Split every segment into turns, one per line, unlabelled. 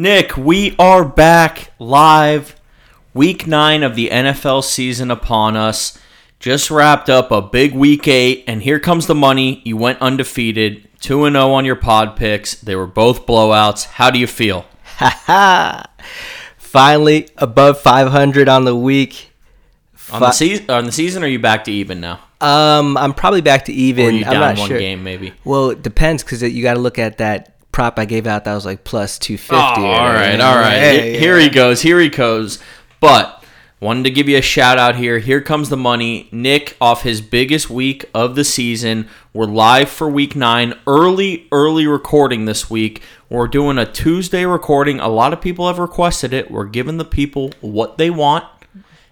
Nick, we are back live. Week nine of the NFL season upon us. Just wrapped up a big week eight, and here comes the money. You went undefeated, 2 0 on your pod picks. They were both blowouts. How do you feel? Ha ha!
Finally, above 500 on the week.
On the, season, on the season, are you back to even now?
Um, I'm probably back to even.
Or you
I'm
down one
sure.
game, maybe?
Well, it depends because you got to look at that prop I gave out. That was like plus 250.
Oh, all right, all right.
Hey,
Here
yeah.
he goes. Here he goes. But wanted to give you a shout out here. Here comes the money. Nick off his biggest week of the season. We're live for week nine. Early, early recording this week. We're doing a Tuesday recording. A lot of people have requested it. We're giving the people what they want.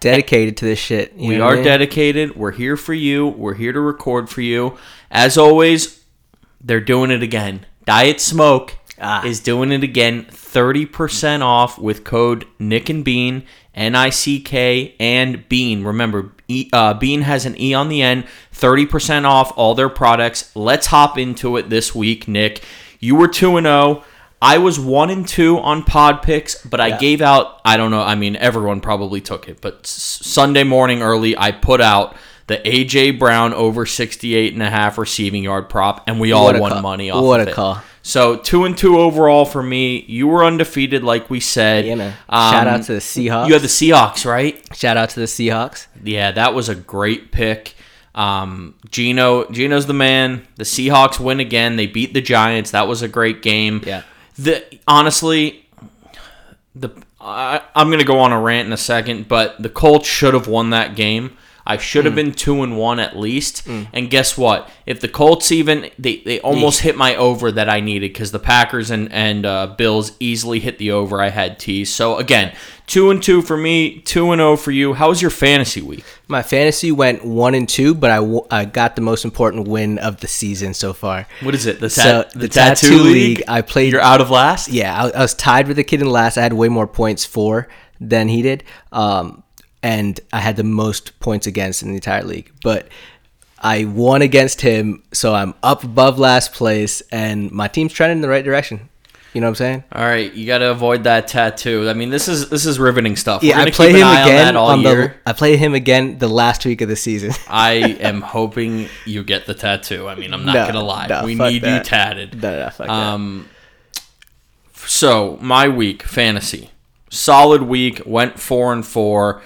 Dedicated to this shit.
We are
I mean?
dedicated. We're here for you. We're here to record for you. As always, they're doing it again. Diet Smoke
Ah.
is doing it again. 30% off with code Nick and Bean, N I C K and Bean. Remember, e, uh, Bean has an E on the end. 30% off all their products. Let's hop into it this week, Nick. You were 2 and 0. I was 1 and 2 on pod picks, but I
Yeah.
gave out, I don't know, I mean, everyone probably took it, but Sunday morning early, I put out the AJ Brown over 68 and a half receiving yard prop, and we all won
call.
money off
What
of
a
it.
call.
So two and two overall for me. You were undefeated, like we said.
Yeah, man.
Um,
Shout out to the Seahawks.
You had the Seahawks, right?
Shout out to the Seahawks.
Yeah, that was a great pick. Um, Geno, Geno's the man. The Seahawks win again. They beat the Giants. That was a great game.
Yeah.
The honestly, the I, I'm gonna go on a rant in a second, but the Colts should have won that game. I should
Mm.
have been two and one at least. And guess what? If the Colts even they, they almost hit my over that I needed because the Packers and and uh, Bills easily hit the over I had teased. So again, two and two for me, two and zero for you. How was your fantasy week?
My fantasy went one and two, but I, w- I got the most important win of the season so far.
What is it? The,
So,
tat-
the tattoo league, I played-
You're out of last.
Yeah, I, I was tied with the kid in last. I had way more points for than he did, um, and I had the most points against in the entire league. But I won against him, so I'm up above last place, and my team's trending in the right direction. You know what I'm saying?
All right, you got to avoid that tattoo. I mean, this is this is riveting stuff.
Yeah, I play him again
on all
on the.
year.
I play him again the last week of the season.
I am hoping you get the tattoo. I mean, I'm not
No,
gonna lie.
no,
we need you tatted.
No, no, that.
Um, so my week fantasy, solid week. Went four and four,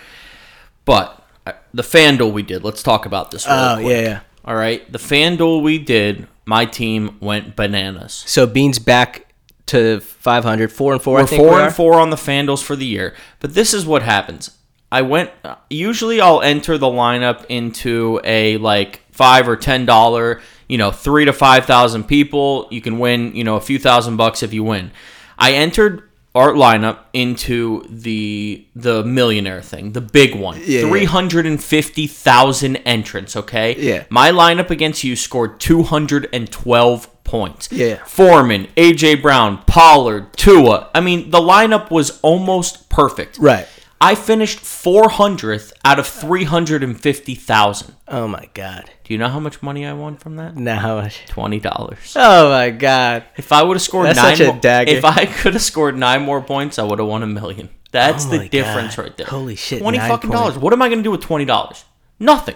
but uh, the FanDuel we did. Let's talk about this. Real
Oh
quick.
yeah, yeah.
All right, the FanDuel we did. My team went bananas.
So Beans back to 500, four and four.
We're
I think
four
we
and four on the FanDuels for the year. But this is what happens. I went. Usually, I'll enter the lineup into a like five or ten dollar. You know, three to five thousand people. You can win. You know, a few thousand bucks if you win. I entered our lineup into the the millionaire thing, the big one.
Yeah, yeah.
Three hundred and fifty thousand entrants. Okay.
Yeah.
My lineup against you scored two hundred and twelve points.
Yeah.
Foreman, AJ Brown, Pollard, Tua. I mean, the lineup was almost perfect.
Right.
I finished 400th out of 350,000.
Oh my god.
Do you know how much money I won from that?
No, how much?
$20.
Oh my god.
If I would have scored
That's
nine
such a
more,
dagger.
if I could have scored 9 more points, I would have won a million. That's
Oh
the
my
difference
God.
right there.
Holy shit,
20
nine
fucking dollars. What am I going to do with $20? Nothing.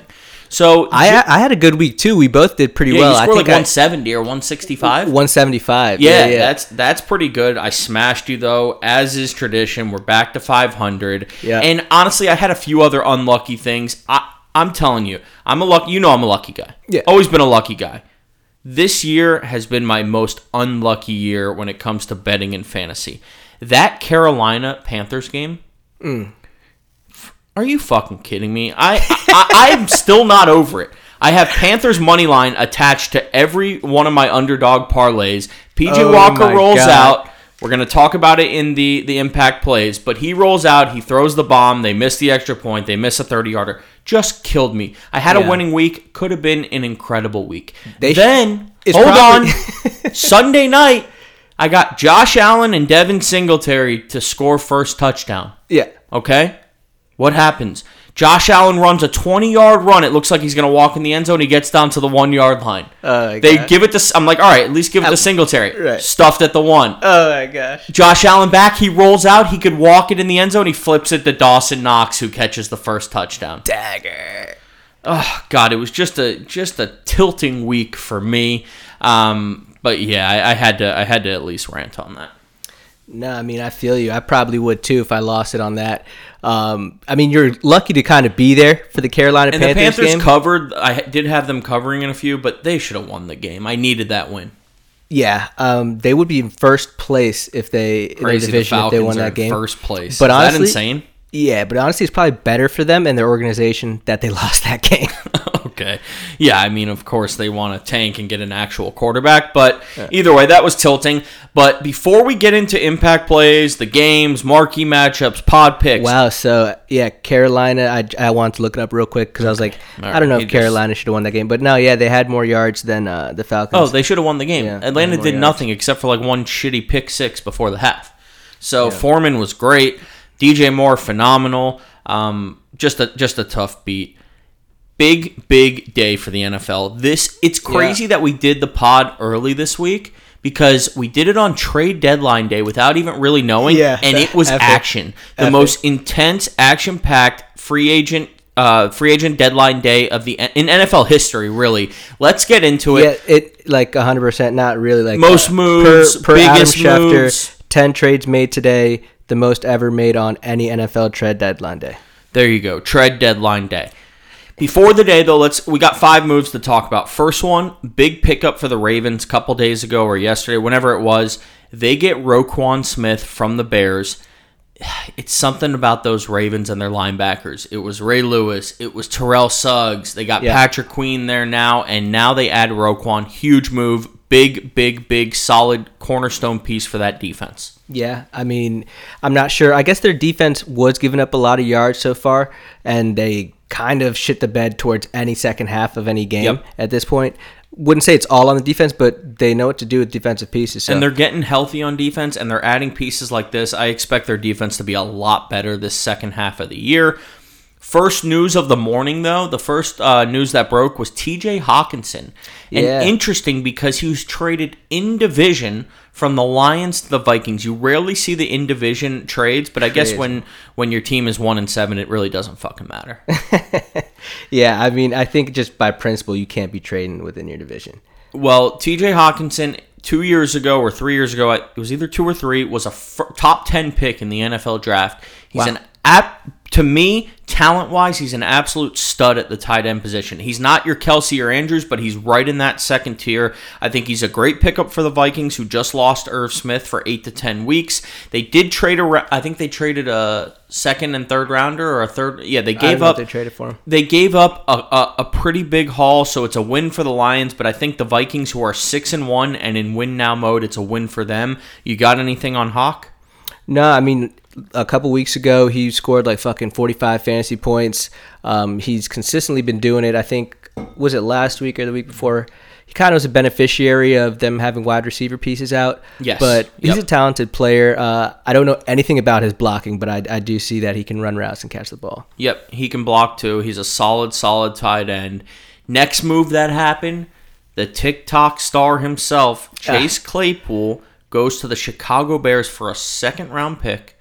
So
I I had a good week too. We both did pretty
yeah,
well.
you
I think
like
I-
170 or 165.
175.
Yeah,
Yeah, yeah.
that's that's pretty good. I smashed you though, as is tradition. We're back to 500.
Yeah.
And honestly, I had a few other unlucky things. I I'm telling you, I'm a lucky. You know, I'm a lucky guy.
Yeah.
Always been a lucky guy. This year has been my most unlucky year when it comes to betting and fantasy. That Carolina Panthers game.
Mm.
Are you fucking kidding me? I, I I'm still not over it. I have Panthers money line attached to every one of my underdog parlays. PJ
Oh
Walker rolls
God.
out. We're gonna talk about it in the the impact plays, but he rolls out. He throws the bomb. They miss the extra point. They miss a thirty yarder. Just killed me. I had a winning week. Could have been an incredible week.
They
then
It's
hold
probably-
on. Sunday night, I got Josh Allen and Devin Singletary to score first touchdown.
yeah.
Okay? What happens? Josh Allen runs a 20 yard run. It looks like he's going to walk in the end zone. He gets down to the one yard line.
Oh my
they give it to. I'm like, all right, at least give it to Singletary.
Right.
Stuffed at the one.
Oh my gosh.
Josh Allen back. He rolls out. He could walk it in the end zone. He flips it to Dawson Knox, who catches the first touchdown.
Dagger.
Oh God, it was just a just a tilting week for me. Um, but yeah, I, I had to I had to at least rant on that.
No, I mean I feel you. I probably would too if I lost it on that. Um, I mean you're lucky to kind of be there for the Carolina
And
Panthers,
the Panthers
game.
covered. I did have them covering in a few, but they should have won the game. I needed that win.
yeah, um, they would be in first place if they in their
Crazy, the
if they won that game.
first place.
But
Is
honestly,
that insane?
Yeah, but honestly, it's probably better for them and their organization that they lost that game.
okay. Yeah, I mean, of course, they want to tank and get an actual quarterback, but either way, that was tilting. But before we get into impact plays, the games, marquee matchups, pod picks,
wow. So yeah, Carolina. I I wanted to look it up real quick because I was like,
All
I don't know if Carolina should have won that game, but no, yeah, they had more yards than uh, the Falcons.
Oh, they should have won the game.
Yeah,
Atlanta did
yards.
nothing except for like one shitty pick six before the half. So Foreman was great. DJ Moore phenomenal. Um, just a just a tough beat. Big big day for the NFL. This it's crazy that we did the pod early this week because we did it on trade deadline day without even really knowing.
Yeah.
and it was
Epic.
action. The
Epic.
most intense, action packed free agent. Uh, free agent deadline day of the in NFL history, really. Let's get into it.
yeah, it like hundred percent. Not really like
Most
uh,
moves,
per, per
biggest
Adam Schefter,
moves.
Ten trades made today, the most ever made on any NFL trade deadline day.
There you go. trade deadline day. Before the day though, let's we got five moves to talk about. First one, big pickup for the Ravens a couple days ago or yesterday, whenever it was. They get Roquan Smith from the Bears. It's something about those Ravens and their linebackers. It was Ray Lewis. It was Terrell Suggs. They got
Yeah.
Patrick Queen there now, and now they add Roquan. Huge move. Big, big, big, solid cornerstone piece for that defense.
Yeah, I mean, I'm not sure. I guess their defense was giving up a lot of yards so far, and they kind of shit the bed towards any second half of any game
Yep.
at this point. Wouldn't say it's all on the defense, but they know what to do with defensive pieces. So.
And they're getting healthy on defense and they're adding pieces like this. I expect their defense to be a lot better this second half of the year. First news of the morning, though, the first uh, news that broke was TJ Hockenson. And
Yeah.
interesting because he was traded in division from the Lions to the Vikings. You rarely see the in division trades, but I guess
Crazy.
when, when your team is one and seven, it really doesn't fucking matter.
yeah, I mean, I think just by principle, you can't be trading within your division.
Well, TJ Hockenson, two years ago or three years ago, it was either two or three, was a f- top 10 pick in the NFL draft. He's
Wow.
an app to me, talent wise, he's an absolute stud at the tight end position. He's not your Kelce or Andrews, but he's right in that second tier. I think he's a great pickup for the Vikings, who just lost Irv Smith for eight to ten weeks. They did trade a, I think they traded a second and third rounder or a third. Yeah, they gave up
they traded for him.
they gave up a, a, a pretty big haul, so it's a win for the Lions. But I think the Vikings, who are six and one and in win now mode, it's a win for them. You got anything on Hawk?
No, I mean, a couple weeks ago, he scored like fucking 45 fantasy points. Um, he's consistently been doing it. I think, was it last week or the week before? He kind of was a beneficiary of them having wide receiver pieces out.
Yes.
But he's
Yep.
a talented player. Uh, I don't know anything about his blocking, but I, I do see that he can run routes and catch the ball.
Yep, he can block too. He's a solid, solid tight end. Next move that happened, the TikTok star himself, Chase Claypool, goes to the Chicago Bears for a second round pick.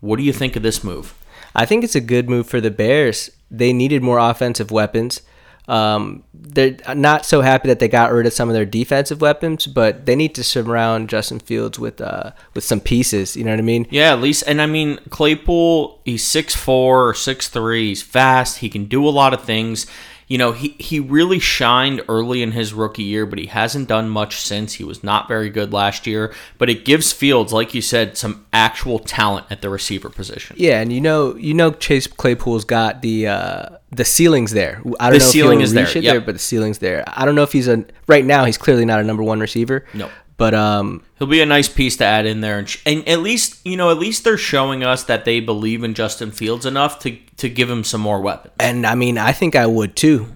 What do you think of this move?
I think it's a good move for the Bears. They needed more offensive weapons. Um, they're not so happy that they got rid of some of their defensive weapons, but they need to surround Justin Fields with uh, with some pieces. You know what I mean?
Yeah, at least, and I mean Claypool. He's six four or six three. He's fast. He can do a lot of things. You know, he he really shined early in his rookie year, but he hasn't done much since. He was not very good last year, but it gives Fields, like you said, some actual talent at the receiver position.
Yeah, and you know, you know, Chase Claypool's got the uh, the ceilings there. I don't
The
know
ceiling
if
is
he'll
there,
reach it
yep.
there, but the ceiling's there. I don't know if he's a right now. He's clearly not a number one receiver.
No.
But um,
He'll be a nice piece to add in there, and, sh- and at least you know, at least they're showing us that they believe in Justin Fields enough to to give him some more weapons.
and I mean, I think I would too.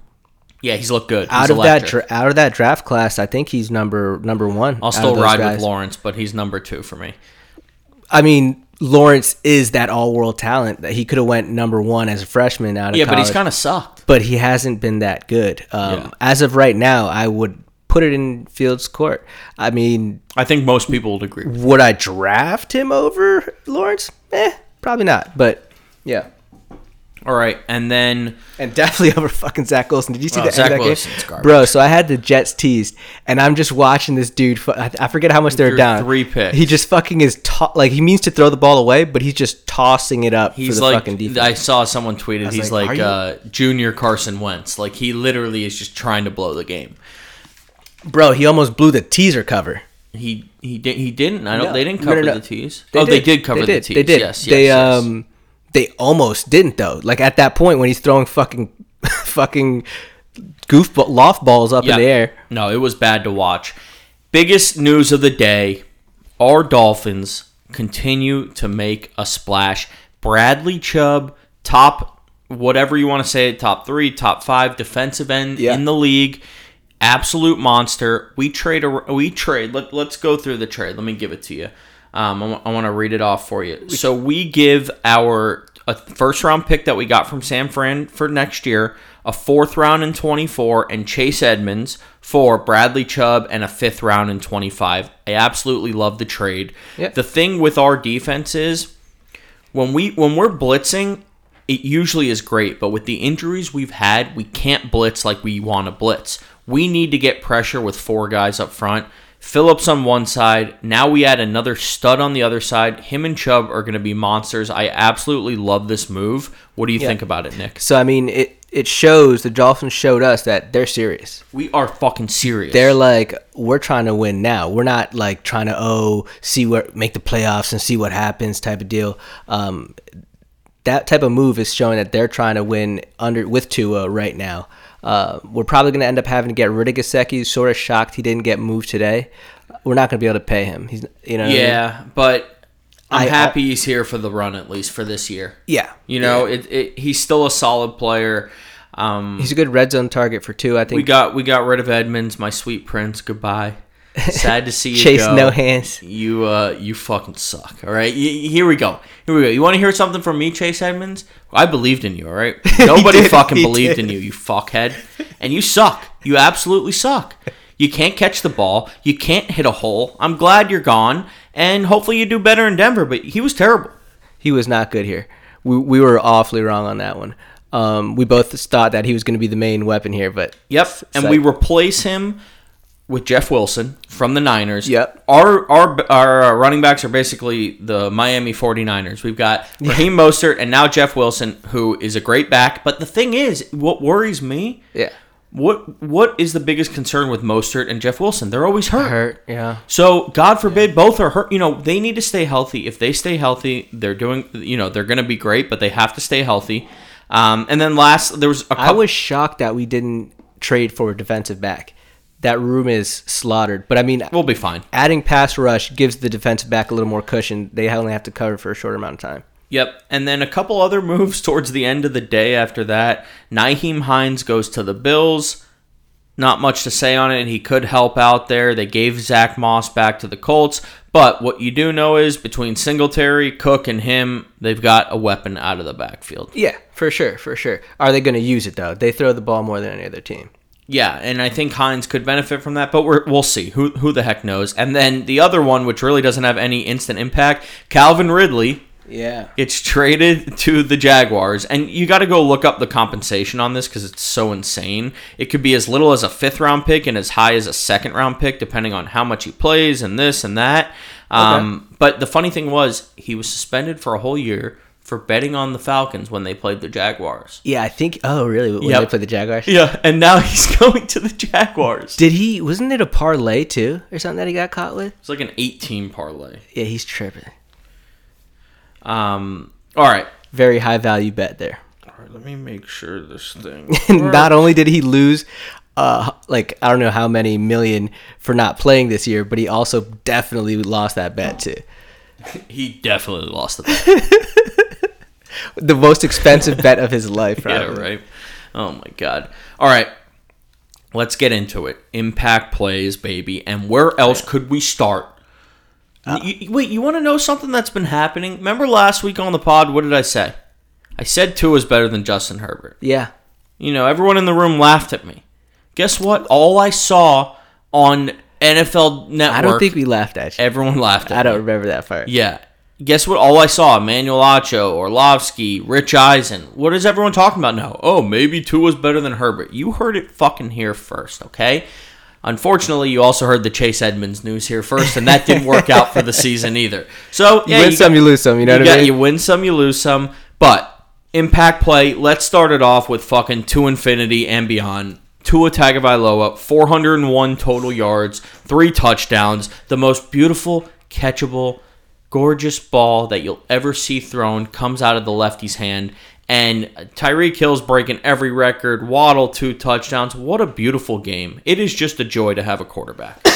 Yeah, he's looked good.
Out
He's
of that dra- out of that draft class, I think he's number number one.
I'll still ride
guys.
with Lawrence, but he's number two for me.
I mean, Lawrence is that all-world talent that he could have went number one as a freshman out of
Yeah, but he's kind of sucked.
but he hasn't been that good. Um,
Yeah.
As of right now, I would put it in Fields' court. I mean,
I think most people would agree.
would I draft him over Lawrence? Eh, probably not. But yeah,
All right, and then
and definitely over fucking Zach Wilson. Did you see
Oh,
that?
Zach
that game? Bro. So I had the Jets teased, and I'm just watching this dude. I I forget how much they're down.
three picks.
He just fucking is to- like he means to throw the ball away, but he's just tossing it up
he's
for the
like
fucking defense.
I saw someone tweeted he's
like,
like, uh, junior Carson Wentz. Like he literally is just trying to blow the game.
Bro, he almost blew the teaser cover.
He he did he didn't. I don't.
No.
They didn't cover
no, no.
the tees. oh, they did cover the tees.
They did.
Yes, yes,
they
yes.
um they almost didn't though. Like at that point when he's throwing fucking fucking goof loft balls up
Yeah.
in the air.
No, it was bad to watch. Biggest news of the day: Our Dolphins continue to make a splash. Bradley Chubb, top whatever you want to say, top three, top five defensive end
Yeah.
in the league. Absolute monster. We trade. A, we trade. Let, let's go through the trade. Let me give it to you. Um, I, want to read it off for you. So we give our a first round pick that we got from San Fran for next year, a fourth round in 24, and Chase Edmonds for Bradley Chubb and a fifth round in 25. I absolutely love the trade.
Yeah.
The thing with our defense is when we when we're blitzing, it usually is great, but with the injuries we've had, we can't blitz like we want to blitz. We need to get pressure with four guys up front. Phillips on one side. Now we add another stud on the other side. Him and Chubb are going to be monsters. I absolutely love this move. What do you think about it, Nick?
So I mean it it shows the Dolphins showed us that they're serious.
We are fucking serious.
They're like we're trying to win now. We're not like trying to oh see what make the playoffs and see what happens type of deal. Um, that type of move is showing that they're trying to win under with Tua right now. Uh, we're probably going to end up having to get rid of Gesicki. Sort of shocked he didn't get moved today. We're not going to be able to pay him. He's you know what I mean?
yeah, but I'm
I-
happy he's here for the run at least for this year.
yeah
You know, it, it he's still a solid player. Um,
he's a good red zone target for Tua. I think
We got we got rid of Edmonds, my sweet prince. Goodbye. Sad to see you
Chase
go.
no hands.
You uh you fucking suck. All right. Y- here we go. Here we go. You want to hear something from me, Chase Edmonds? I believed in you. All right. Nobody
did,
fucking believed
did.
in you. You fuckhead. And you suck. You absolutely suck. You can't catch the ball. You can't hit a hole. I'm glad you're gone, and hopefully you do better in Denver. But he was terrible.
He was not good here. We, we were awfully wrong on that one. Um, we both thought that he was going to be the main weapon here, but
Yep. And
Psych.
we replace him with Jeff Wilson from the Niners.
Yep.
Our our our uh, running backs are basically the Miami 49ers. We've got Raheem Mostert and now Jeff Wilson who is a great back, but the thing is what worries me
yeah,
what what is the biggest concern with Mostert and Jeff Wilson? They're always hurt.
hurt. Yeah,
So God forbid both are hurt. You know they need to stay healthy. If they stay healthy, they're doing. You know they're going to be great, but they have to stay healthy. Um, and then last there was a couple.
I was shocked that we didn't trade for a defensive back. That room is slaughtered. But I mean,
we'll be fine.
adding pass rush gives the defensive back a little more cushion. They only have to cover for a shorter amount of time.
Yep. And then a couple other moves towards the end of the day after that. Nyheim Hines goes to the Bills. Not much to say on it. He could help out there. They gave Zach Moss back to the Colts. But what you do know is between Singletary, Cook, and him, they've got a weapon out of the backfield.
Yeah, for sure, for sure. Are they going to use it though? They throw the ball more than any other team.
Yeah, and I think Hines could benefit from that, but we're, we'll see. Who, who the heck knows? And then the other one, which really doesn't have any instant impact, Calvin Ridley.
Yeah.
It's traded to the Jaguars, and you got to go look up the compensation on this because it's so insane. It could be as little as a fifth round pick and as high as a second round pick, depending on how much he plays and this and that. Um, But the funny thing was, he was suspended for a whole year for betting on the Falcons when they played the Jaguars.
Yeah, I think. Oh, really? When
Yep.
they play the Jaguars?
Yeah, and now he's going to the Jaguars.
Did he? Wasn't it a parlay too, or something that he got caught with?
It's like an 18 parlay.
Yeah, he's tripping.
Um, all right.
Very high value bet there.
All right, let me make sure this thing.
Not only did he lose, uh, like I don't know how many million for not playing this year, but he also definitely lost that bet too.
he definitely lost the bet.
The most expensive bet of his life,
Yeah, right. Oh my god. All right. Let's get into it. Impact plays, baby. And where else could we start uh, You- wait, you want to know something that's been happening? Remember last week on the pod? What did I say? I said Tua is better than Justin Herbert.
Yeah.
You know, everyone in the room laughed at me. Guess what? All I saw on NFL Network,
I don't think we laughed at you.
everyone laughed at
I don't
me.
remember that part.
Yeah. Guess what? All I saw: Emmanuel Acho, Orlovsky, Rich Eisen. What is everyone talking about now? Oh, maybe Tua's better than Herbert. You heard it fucking here first, okay? Unfortunately, you also heard the Chase Edmonds news here first, and that didn't work out for the season either. So
You win
you
some, you lose some. You know
you,
what
got,
I mean?
you win some, you lose some. But impact play, let's start it off with fucking to infinity and beyond. Tua Tagovailoa, 401 total yards, three touchdowns, the most beautiful, catchable, gorgeous ball that you'll ever see thrown comes out of the lefty's hand. And Tyreek Hill's breaking every record. Waddle two touchdowns. What a beautiful game! It is just a joy to have a quarterback.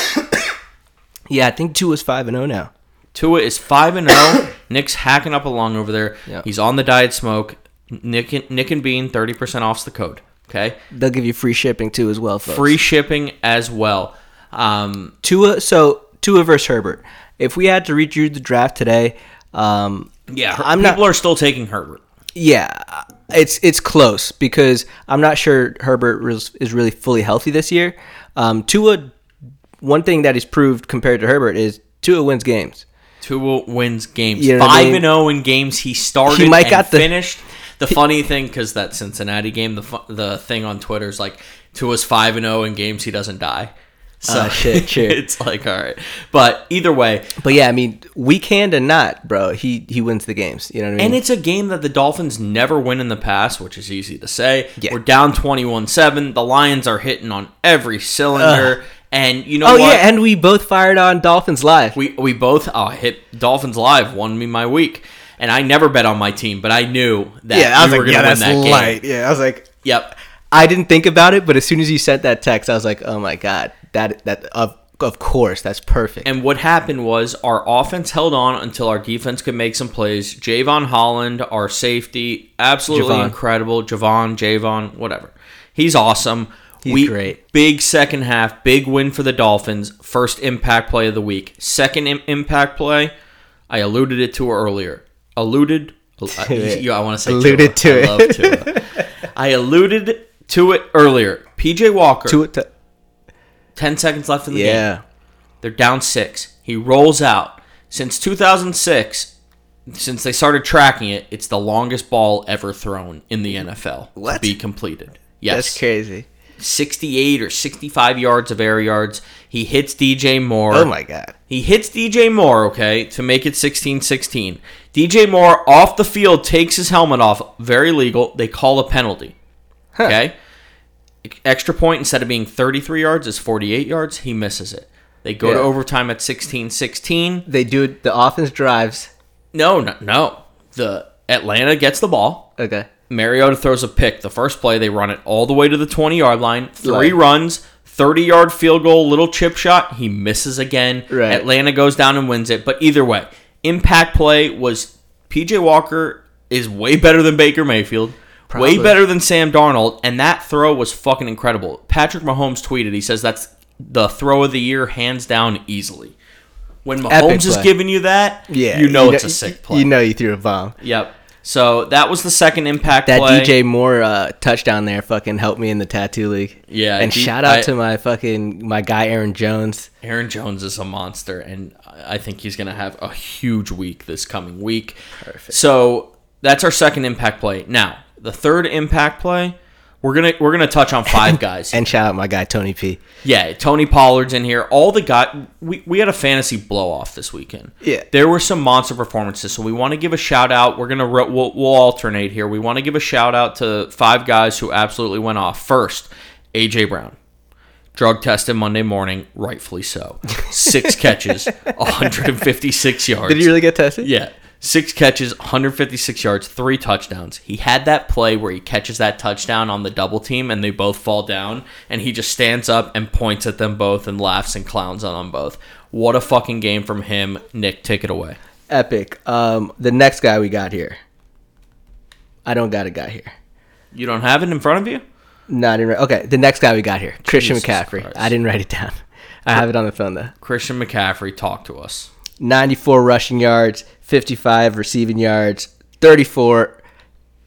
yeah, I think is five and zero now.
Tua is five and zero. Nick's hacking up along over there.
Yeah.
He's on the diet smoke. Nick and, Nick and Bean thirty percent off's the code. Okay,
They'll give you free shipping too as well. Folks.
free shipping as well. Um,
Tua. So Tua versus Herbert. If we had to redo the draft today, um,
yeah,
I'm
people
not.
are still taking Herbert.
Yeah, it's it's close because I'm not sure Herbert is, is really fully healthy this year. Um, Tua, one thing that he's proved compared to Herbert is Tua wins games.
Tua wins games.
You know what I
Five
mean?
and zero in games he started
He might
and
got the-
finished. The funny thing, because that Cincinnati game, the the thing on Twitter is like Tua's five and zero in games he doesn't die. So
Ah, shit, shit.
it's like all right, but either way,
But yeah, I mean, weak hand and not, bro. He he wins the games. You know what I mean?
And it's a game that the Dolphins never win in the past, which is easy to say.
Yeah.
We're down 21 7. The Lions are hitting on every cylinder. And you know
oh
what?
yeah, and we both fired on Dolphins live.
we, we both oh, hit Dolphins live, won me my week. And I never bet on my team, but I knew that yeah, we were going to win that game.
Yeah, I was like,
Yep.
I didn't think about it, but as soon as you sent that text, I was like, oh my god, that that of of course, that's perfect.
And what happened was our offense held on until our defense could make some plays. Javon Holland, our safety, absolutely
Javon.
incredible. Javon, Javon, whatever. He's awesome.
He's great.
Big second half, big win for the Dolphins. First impact play of the week. Second Im- impact play, I alluded it to earlier. Alluded. I, I want to say
Alluded
Tua.
to
I
it.
I alluded to it earlier. PJ Walker.
to it, to,
10 seconds left in the game.
yeah,
They're down six. He rolls out. Since 2006, since they started tracking it, it's the longest ball ever thrown in the NFL to be completed. Yes, that's
crazy.
68 or 65 yards of air yards. He hits DJ Moore.
Oh my god.
He hits DJ Moore, okay, to make it 16 16. DJ Moore off the field takes his helmet off. Very legal. They call a penalty. Okay? Extra point instead of being 33 yards is 48 yards. He misses it. They go to overtime at 16 16.
They do. The offense drives.
No, no, no. The Atlanta gets the ball.
Okay.
Mariota throws a pick. The first play, they run it all the way to the 20 yard line. Three
Right.
runs, 30 yard field goal, little chip shot. He misses again.
Right.
Atlanta goes down and wins it. But either way, impact play was PJ Walker is way better than Baker Mayfield.
Probably.
Way better than Sam Darnold, and that throw was fucking incredible. Patrick Mahomes tweeted, he says that's the throw of the year, hands down, easily. When Mahomes is giving you that,
Yeah.
you know it's a sick play.
You know you threw a bomb.
Yep. So that was the second impact play.
That
play.
DJ Moore uh, touchdown there fucking helped me in the tattoo league.
Yeah,
And
D-
shout out
I-
to my fucking my guy Aaron Jones.
Aaron Jones is a monster, and I think he's going to have a huge week this coming week.
Perfect.
So that's our second impact play. Now the third impact play, we're gonna we're gonna touch on five guys.
And shout out my guy Tony P.
yeah, Tony Pollard's in here. All the guys. We, we had a fantasy blow off this weekend.
Yeah.
there were some monster performances. So we want to give a shout out. We're gonna we'll, we'll alternate here. We want to give a shout out to five guys who absolutely went off. First, AJ Brown. Drug tested Monday morning, rightfully so. Six catches, 156 yards.
Did he really get tested?
Yeah. Six catches, 156 yards, three touchdowns. He had that play where he catches that touchdown on the double team and they both fall down, and he just stands up and points at them both and laughs and clowns on them both. What a fucking game from him. Nick, take it away.
Epic. Um, the next guy we got here. I don't got a guy here.
You don't have it in front of you?
No, I didn't. Write, okay, the next guy we got here, Christian
Jesus
McCaffrey.
Christ.
I didn't write it down. I have it on the phone though.
Christian McCaffrey, talk to us.
94 rushing yards, 55 receiving yards, 34.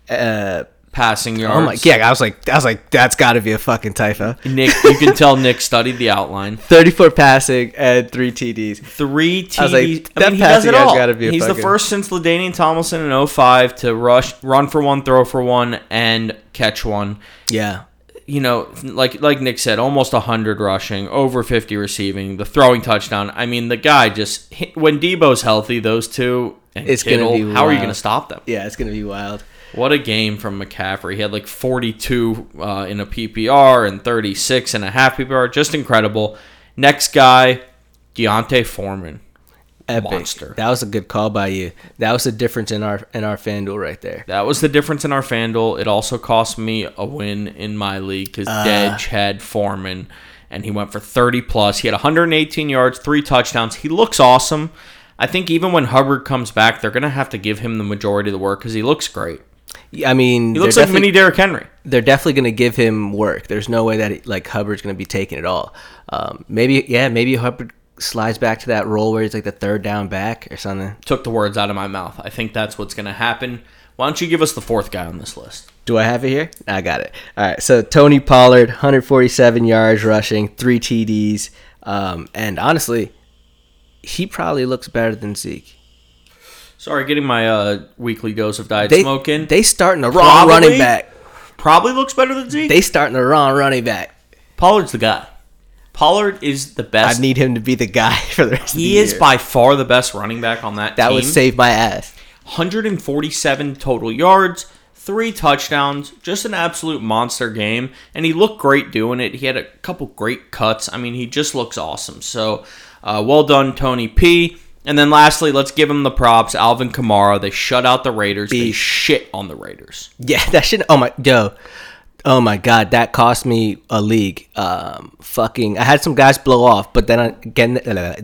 Uh,
Passing yards.
oh my, yeah, I was like, I was like, that's got to be a fucking typo.
Nick, you can tell Nick studied the outline.
34 passing and three TDs.
Three TDs.
I was like,
I
that
mean, he
passing guy's gotta be a
He's the first since LaDainian Tomlinson in 05 to rush, run for one, throw for one, and catch one.
Yeah,
You know, like like Nick said, almost 100 rushing, over 50 receiving, the throwing touchdown. I mean, the guy just when Deebo's healthy, those two and
It's gonna
Kittle,
be
how are you going to stop them?
yeah, it's gonna be wild.
What a game from McCaffrey. He had like 42 uh, in a PPR and 36 and a half PPR. Just incredible. Next guy, D'Onta Foreman.
Epic.
Monster.
That was a good call by you. That was the difference in our in our FanDuel right there.
That was the difference in our FanDuel. It also cost me a win in my league because
Ah.
Dedge had Foreman and he went for 30 plus. He had 118 yards, three touchdowns. He looks awesome. I think even when Hubbard comes back, they're going to have to give him the majority of the work because he looks great.
I mean,
He looks like mini Derrick Henry.
They're definitely going to give him work. There's no way that like Hubbard's going to be taking it all. Um, maybe yeah, maybe Hubbard slides back to that role where he's like the third down back or something.
Took the words out of my mouth. I think that's what's going to happen. Why don't you give us the fourth guy on this list?
Do I have it here? I got it. All right. So Tony Pollard, 147 yards rushing, three TDs, um, and honestly, he probably looks better than Zeke.
Sorry, getting my uh, weekly dose of diet
They
smoke in.
they starting the wrong running back.
Probably looks better than Zeke.
They starting the wrong running back.
Pollard's the guy. Pollard is the best.
I need him to be the guy for the rest of the game.
he
year.
is by far the best running back on that,
that
team.
would save my ass.
147 total yards, three touchdowns, just an absolute monster game. And he looked great doing it. He had a couple great cuts. I mean, he just looks awesome. So, uh, well done, Tony P. And then lastly, let's give him the props. Alvin Kamara. They shut out the Raiders. They shit on the Raiders.
Yeah, that should. Oh my, yo, oh my god, that cost me a league. Um, fucking, I had some guys blow off, but then I- again,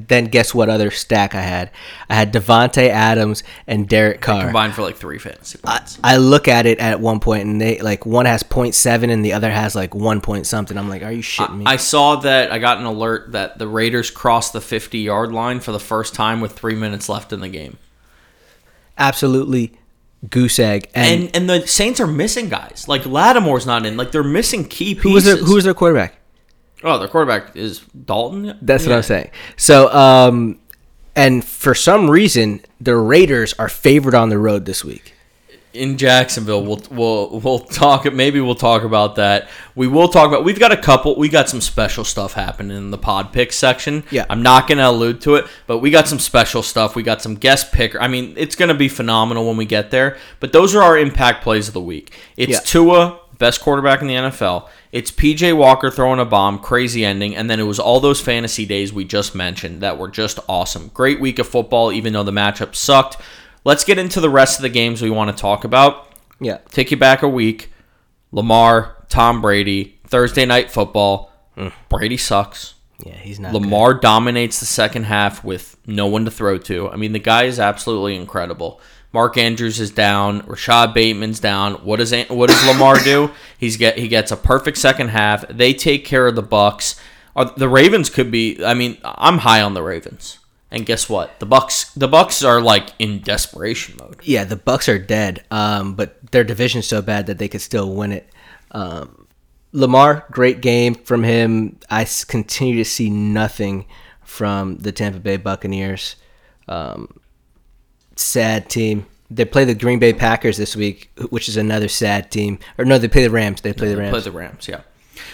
then guess what? Other stack I had, I had Davante Adams and Derek Carr.
Combined for like three fantasy points.
I look at it at one point, and they like one has 0.7 and the other has like one point something. I'm like, are you shitting me?
I saw that I got an alert that the Raiders crossed the 50 yard line for the first time with three minutes left in the game.
Absolutely goose egg. And,
And and the Saints are missing guys. Like Lattimore's not in. Like they're missing key pieces.
who was their, who was their quarterback?
Oh, their quarterback is Dalton.
That's what I'm saying. So, um, and for some reason, the Raiders are favored on the road this week.
In Jacksonville, we'll we'll we'll talk. Maybe we'll talk about that. We will talk about. We've got a couple. We got some special stuff happening in the pod pick section.
Yeah.
I'm not going to allude to it, but we got some special stuff. We got some guest picker. I mean, it's going to be phenomenal when we get there. But those are our impact plays of the week. It's
Yeah.
Tua, best quarterback in the NFL. It's PJ Walker throwing a bomb, crazy ending, and then it was all those fantasy days we just mentioned that were just awesome. Great week of football, even though the matchup sucked. Let's get into the rest of the games we want to talk about.
Yeah.
Take you back a week. Lamar, Tom Brady, Thursday night football. Mm. Brady sucks.
Yeah, he's not.
Lamar dominates the second half with no one to throw to. I mean, the guy is absolutely incredible. Mark Andrews is down. Rashod Bateman's down. What does what does Lamar do? He's get he gets a perfect second half. They take care of the Bucks. Are, the Ravens could be. I mean, I'm high on the Ravens. And guess what? The Bucks the Bucks are like in desperation mode.
Yeah, the Bucks are dead. Um, but their division's so bad that they could still win it. Um, Lamar, great game from him. I continue to see nothing from the Tampa Bay Buccaneers. Um, sad team. They play the Green Bay Packers this week, which is another sad team. Or no, they play the Rams. They play the Rams.
Play the Rams, yeah.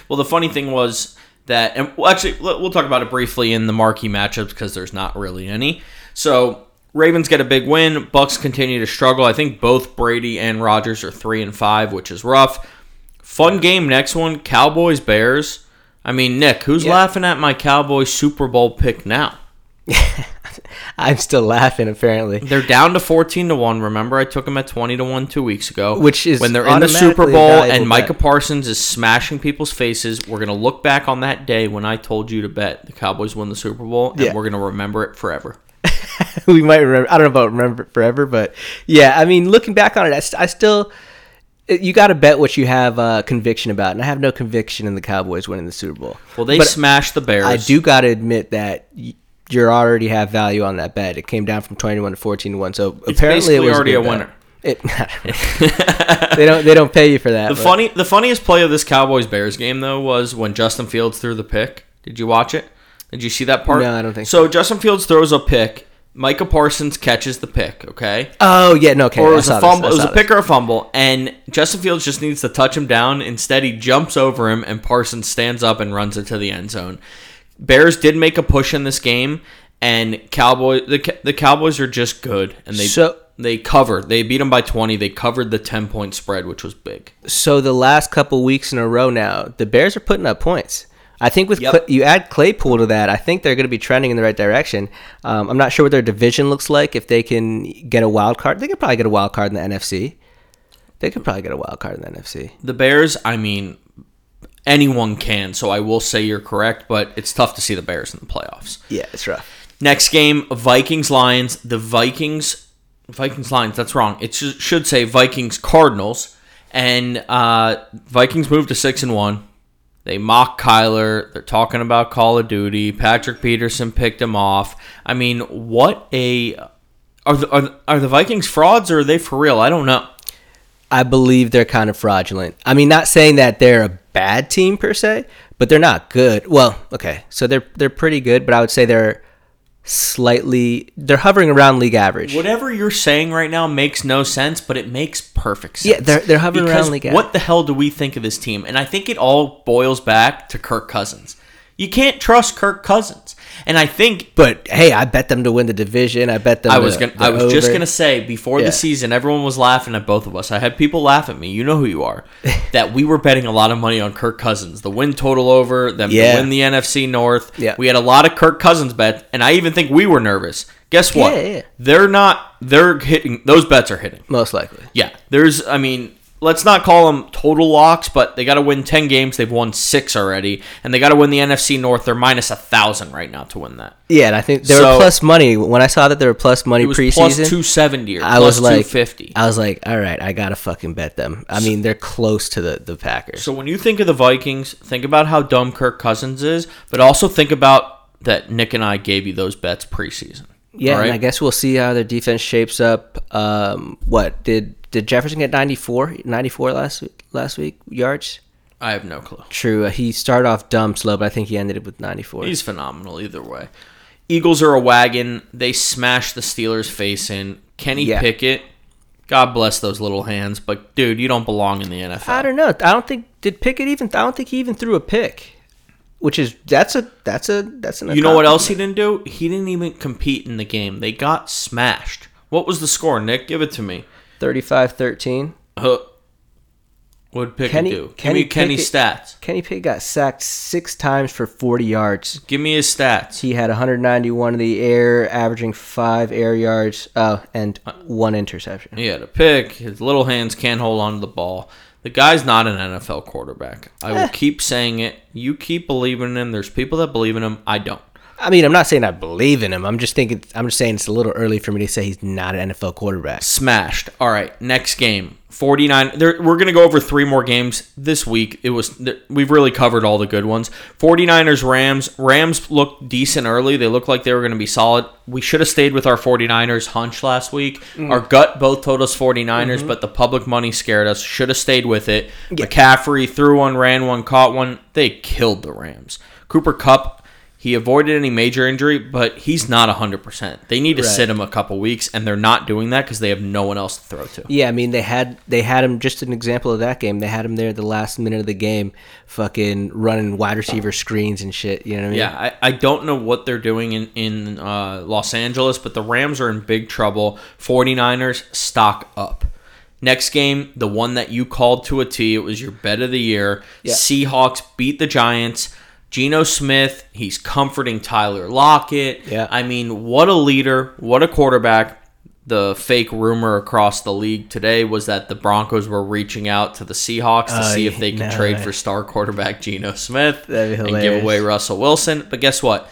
Well, the funny thing was that, and well, actually, we'll talk about it briefly in the marquee matchups because there's not really any. So Ravens get a big win. Bucks continue to struggle. I think both Brady and Rodgers are three and five, which is rough. Fun game. Next one, Cowboys Bears. I mean, Nick, who's
Yeah.
laughing at my Cowboys Super Bowl pick now?
I'm still laughing. Apparently,
They're down to fourteen to one. Remember, I took them at twenty to one two weeks ago.
Which is
when they're in the Super Bowl and Micah
bet.
Parsons is smashing people's faces. We're gonna look back on that day when I told you to bet the Cowboys win the Super Bowl, and
Yeah.
we're gonna remember it forever.
we might remember. I don't know about remember it forever, but yeah. I mean, looking back on it, I, st- I still you got to bet what you have uh, conviction about, and I have no conviction in the Cowboys winning the Super Bowl.
Well, they
But
smashed the Bears.
I do got to admit that you already have value on that bet. It came down from 21 to 14 to 1. So apparently it
basically
was
already a
bet.
winner.
It, they don't they don't pay you for that.
The
but-
funny, the funniest play of this Cowboys Bears game though was when Justin Fields threw the pick. Did you watch it? Did you see that part?
No, I don't think
so. Justin Fields throws a pick. Micah Parsons catches the pick. Okay.
Oh yeah, no, okay.
or it was a fumble. It was a
this.
pick or a fumble, and Justin Fields just needs to touch him down. Instead, he jumps over him, and Parsons stands up and runs into the end zone. Bears did make a push in this game, and Cowboy the the Cowboys are just good, and they
So-
they covered. They beat them by twenty. They covered the ten point spread, which was big.
So the last couple weeks in a row now, the Bears are putting up points. I think with
Yep.
Cla- you add Claypool to that, I think they're going to be trending in the right direction. Um, I'm not sure what their division looks like. If they can get a wild card, they could probably get a wild card in the NFC. They could probably get a wild card in the NFC.
The Bears, I mean, anyone can. So I will say you're correct, but it's tough to see the Bears in the playoffs.
Yeah, it's rough.
Next game, Vikings Lions. The Vikings, Vikings Lions. That's wrong. It should, should say Vikings Cardinals. And uh, Vikings moved to six and one. They mock Kyler. They're talking about Call of Duty. Patrick Peterson picked him off. I mean, what a are the, are, are the Vikings frauds or are they for real? I don't know.
I believe they're kind of fraudulent. I mean, not saying that they're a bad team per se, but they're not good. Well, okay, so they're they're pretty good, but I would say they're slightly they're hovering around league average.
Whatever you're saying right now makes no sense, but it makes perfect sense.
Yeah, they're- they're hovering
Because
around league average.
What the hell do we think of this team? And I think it all boils back to Kirk Cousins. You can't trust Kirk Cousins. And I think
But hey, I bet them to win the division. I bet them.
I was
to-
gonna I was just gonna say before
Yeah.
the season, everyone was laughing at both of us. I had people laugh at me. You know who you are. that we were betting a lot of money on Kirk Cousins, the win total over, them
Yeah.
to win the NFC North.
Yeah.
We had a lot of Kirk Cousins bets, and I even think we were nervous. Guess what?
Yeah, yeah.
They're not. They're hitting. Those bets are hitting.
most likely.
Yeah, there's. I mean, let's not call them total locks, but they got to win ten games. They've won six already, and they got to win the NFC North. They're minus a thousand right now to win that.
Yeah, and I think they
So-
were plus money. When I saw that they were plus money
It was
preseason,
plus two seventy or
I
plus
was like,
two fifty.
I was like, all right, I gotta fucking bet them. I mean, they're close to the the Packers.
So when you think of the Vikings, think about how dumb Kirk Cousins is, but also think about that Nick and I gave you those bets preseason.
yeah,
All
and? I guess we'll see how their defense shapes up. Um, what did did Jefferson get 94, 94 last week, last week yards?
I have no clue.
True, uh, he started off dumb slow, but I think he ended it with ninety four.
He's phenomenal either way. Eagles are a wagon. They smash the Steelers' face in. Kenny
Yeah.
Pickett, God bless those little hands, but dude, you don't belong in the NFL.
I don't know. I don't think did Pickett even. I don't think he even threw a pick, which is that's a that's a that's an.
You know what else he didn't do? He didn't even compete in the game. They got smashed. What was the score, Nick? Give it to me.
35-13.
Uh, what did Pickett
Kenny-
do?
Kenny
Give me Kenny's
Pickett-
stats.
Kenny Pickett got sacked six times for forty yards.
Give me his stats.
He had 191 in the air, averaging five air yards, oh, and one interception.
He had a pick. His little hands can't hold on to the ball. The guy's not an NFL quarterback. I
Eh.
will keep saying it. You keep believing in him. There's people that believe in him. I don't.
I mean, I'm not saying I believe in him. I'm just thinking. I'm just saying it's a little early for me to say he's not an NFL quarterback.
Smashed. All right, next game. 49 there, we're going to go over three more games this week. It was we've really covered all the good ones. 49ers Rams. Rams looked decent early. They looked like they were going to be solid. We should have stayed with our 49ers hunch last week. Mm. Our gut both told us 49ers, mm-hmm. but the public money scared us. Should have stayed with it. McCaffrey threw one, ran one, caught one. They killed the Rams. Cooper Kupp he avoided any major injury, but he's not 100%. They need to
Right.
sit him a couple weeks, and they're not doing that because they have no one else to throw to.
Yeah, I mean they had they had him just an example of that game. They had him there at the last minute of the game, fucking running wide receiver screens and shit. You know what I mean?
Yeah, I, I don't know what they're doing in, in uh, Los Angeles, but the Rams are in big trouble. 49ers, stock up. Next game, the one that you called to a T, it was your bet of the year.
Yeah.
Seahawks beat the Giants. Geno Smith, he's comforting Tyler Lockett.
Yeah.
I mean, what a leader, what a quarterback. The fake rumor across the league today was that the Broncos were reaching out to the Seahawks to
Oh,
see if they could
no
trade for star quarterback Geno Smith and give away Russell Wilson. But guess what?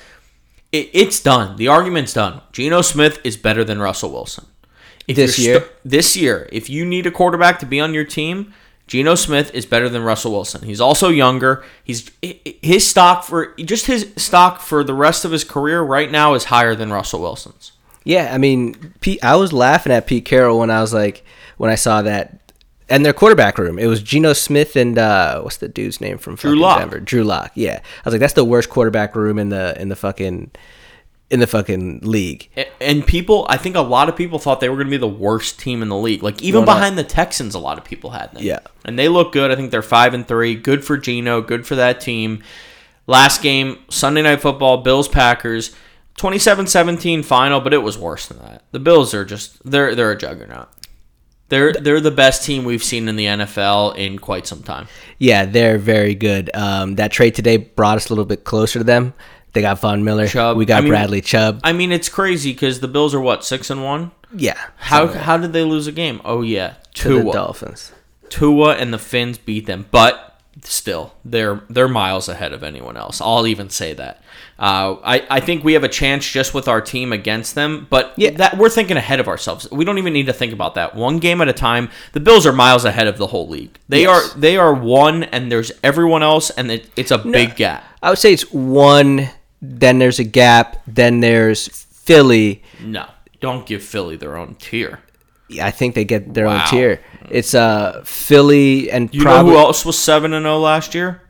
It, it's done. The argument's done. Geno Smith is better than Russell Wilson. If
This year?
st- this year, if you need a quarterback to be on your team, Geno Smith is better than Russell Wilson. He's also younger. He's his stock for just his stock for the rest of his career right now is higher than Russell Wilson's.
Yeah, I mean, Pete, I was laughing at Pete Carroll when I was like, when I saw that, and their quarterback room. It was Geno Smith and uh, what's the dude's name from
Drew Lock.
Denver? Drew Lock. Yeah, I was like, that's the worst quarterback room in the in the fucking in the fucking league.
And people, I think a lot of people thought they were going to be the worst team in the league. Like even behind the Texans, a lot of people had them.
Yeah.
and they look good. I think they're five and three. Good for Geno. Good for that team. Last game, Sunday Night Football, Bills Packers, 27-17 final, but it was worse than that. The Bills are just they're they're a juggernaut. They're they're the best team we've seen in the NFL in quite some time.
Yeah, they're very good. Um, that trade today brought us a little bit closer to them. They got Von Miller.
Chubb.
We got
I mean-
Bradley Chubb.
I mean, it's crazy because the Bills are what six and one.
Yeah.
How how did they lose a game? Oh yeah,
to the Dolphins.
Tua and the Finns beat them, but still, they're they're miles ahead of anyone else. I'll even say that. Uh, I I think we have a chance just with our team against them, but
Yeah.
that we're thinking ahead of ourselves. We don't even need to think about that. One game at a time. The Bills are miles ahead of the whole league. They
Yes.
are they are one, and there's everyone else, and it, it's a big gap.
I would say it's one. Then there's a gap. Then there's Philly.
No, don't give Philly their own tier.
Yeah, I think they get their
Wow.
own tier. It's uh Philly and
You
probably
know who else was seven and zero last year?